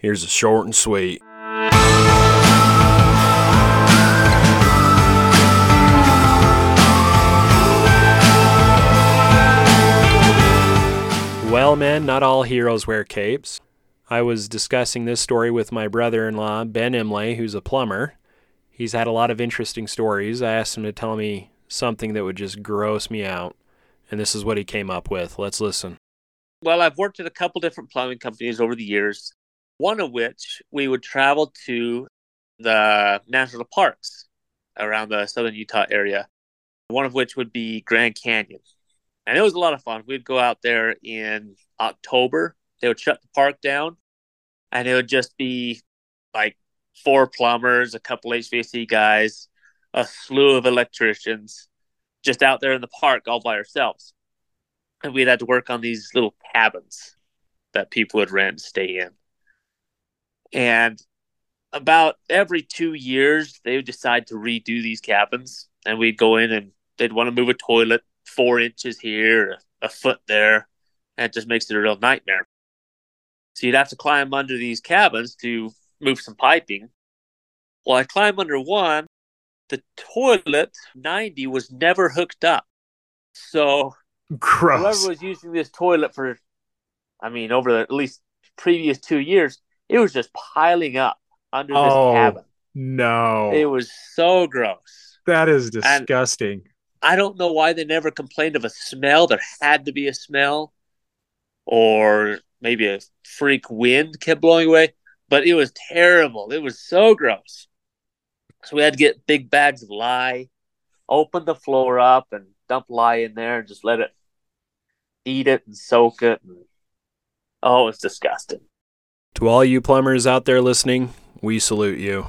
Here's a short and sweet. Well, men, not all heroes wear capes. I was discussing this story with my brother in law, Ben Imlay, who's a plumber. He's had a lot of interesting stories. I asked him to tell me something that would just gross me out, and this is what he came up with. Let's listen. Well, I've worked at a couple different plumbing companies over the years, one of which we would travel to the national parks around the southern Utah area, one of which would be Grand Canyon. And it was a lot of fun. We'd go out there in October. They would shut the park down, and it would just be like four plumbers, a couple HVAC guys, a slew of electricians, just out there in the park all by ourselves. And we'd had to work on these little cabins that people would rent and stay in. And about every two years, they would decide to redo these cabins, and we'd go in and they'd want to move a toilet four inches here, a foot there, and it just makes it a real nightmare. So you'd have to climb under these cabins to move some piping. Well, I climbed under one. The toilet 90 was never hooked up. So Gross. whoever was using this toilet for, I mean, over the, at least previous two years, it was just piling up under Oh. this cabin. No. It was so gross. that is disgusting. I don't know why they never complained of a smell. There had to be a smell, or maybe a freak wind kept blowing away. But it was terrible. It was so gross. So we had to get big bags of lye, open the floor up, and dump lye in there, and just let it eat it and soak it. And, oh, it's disgusting. To all you plumbers out there listening, we salute you.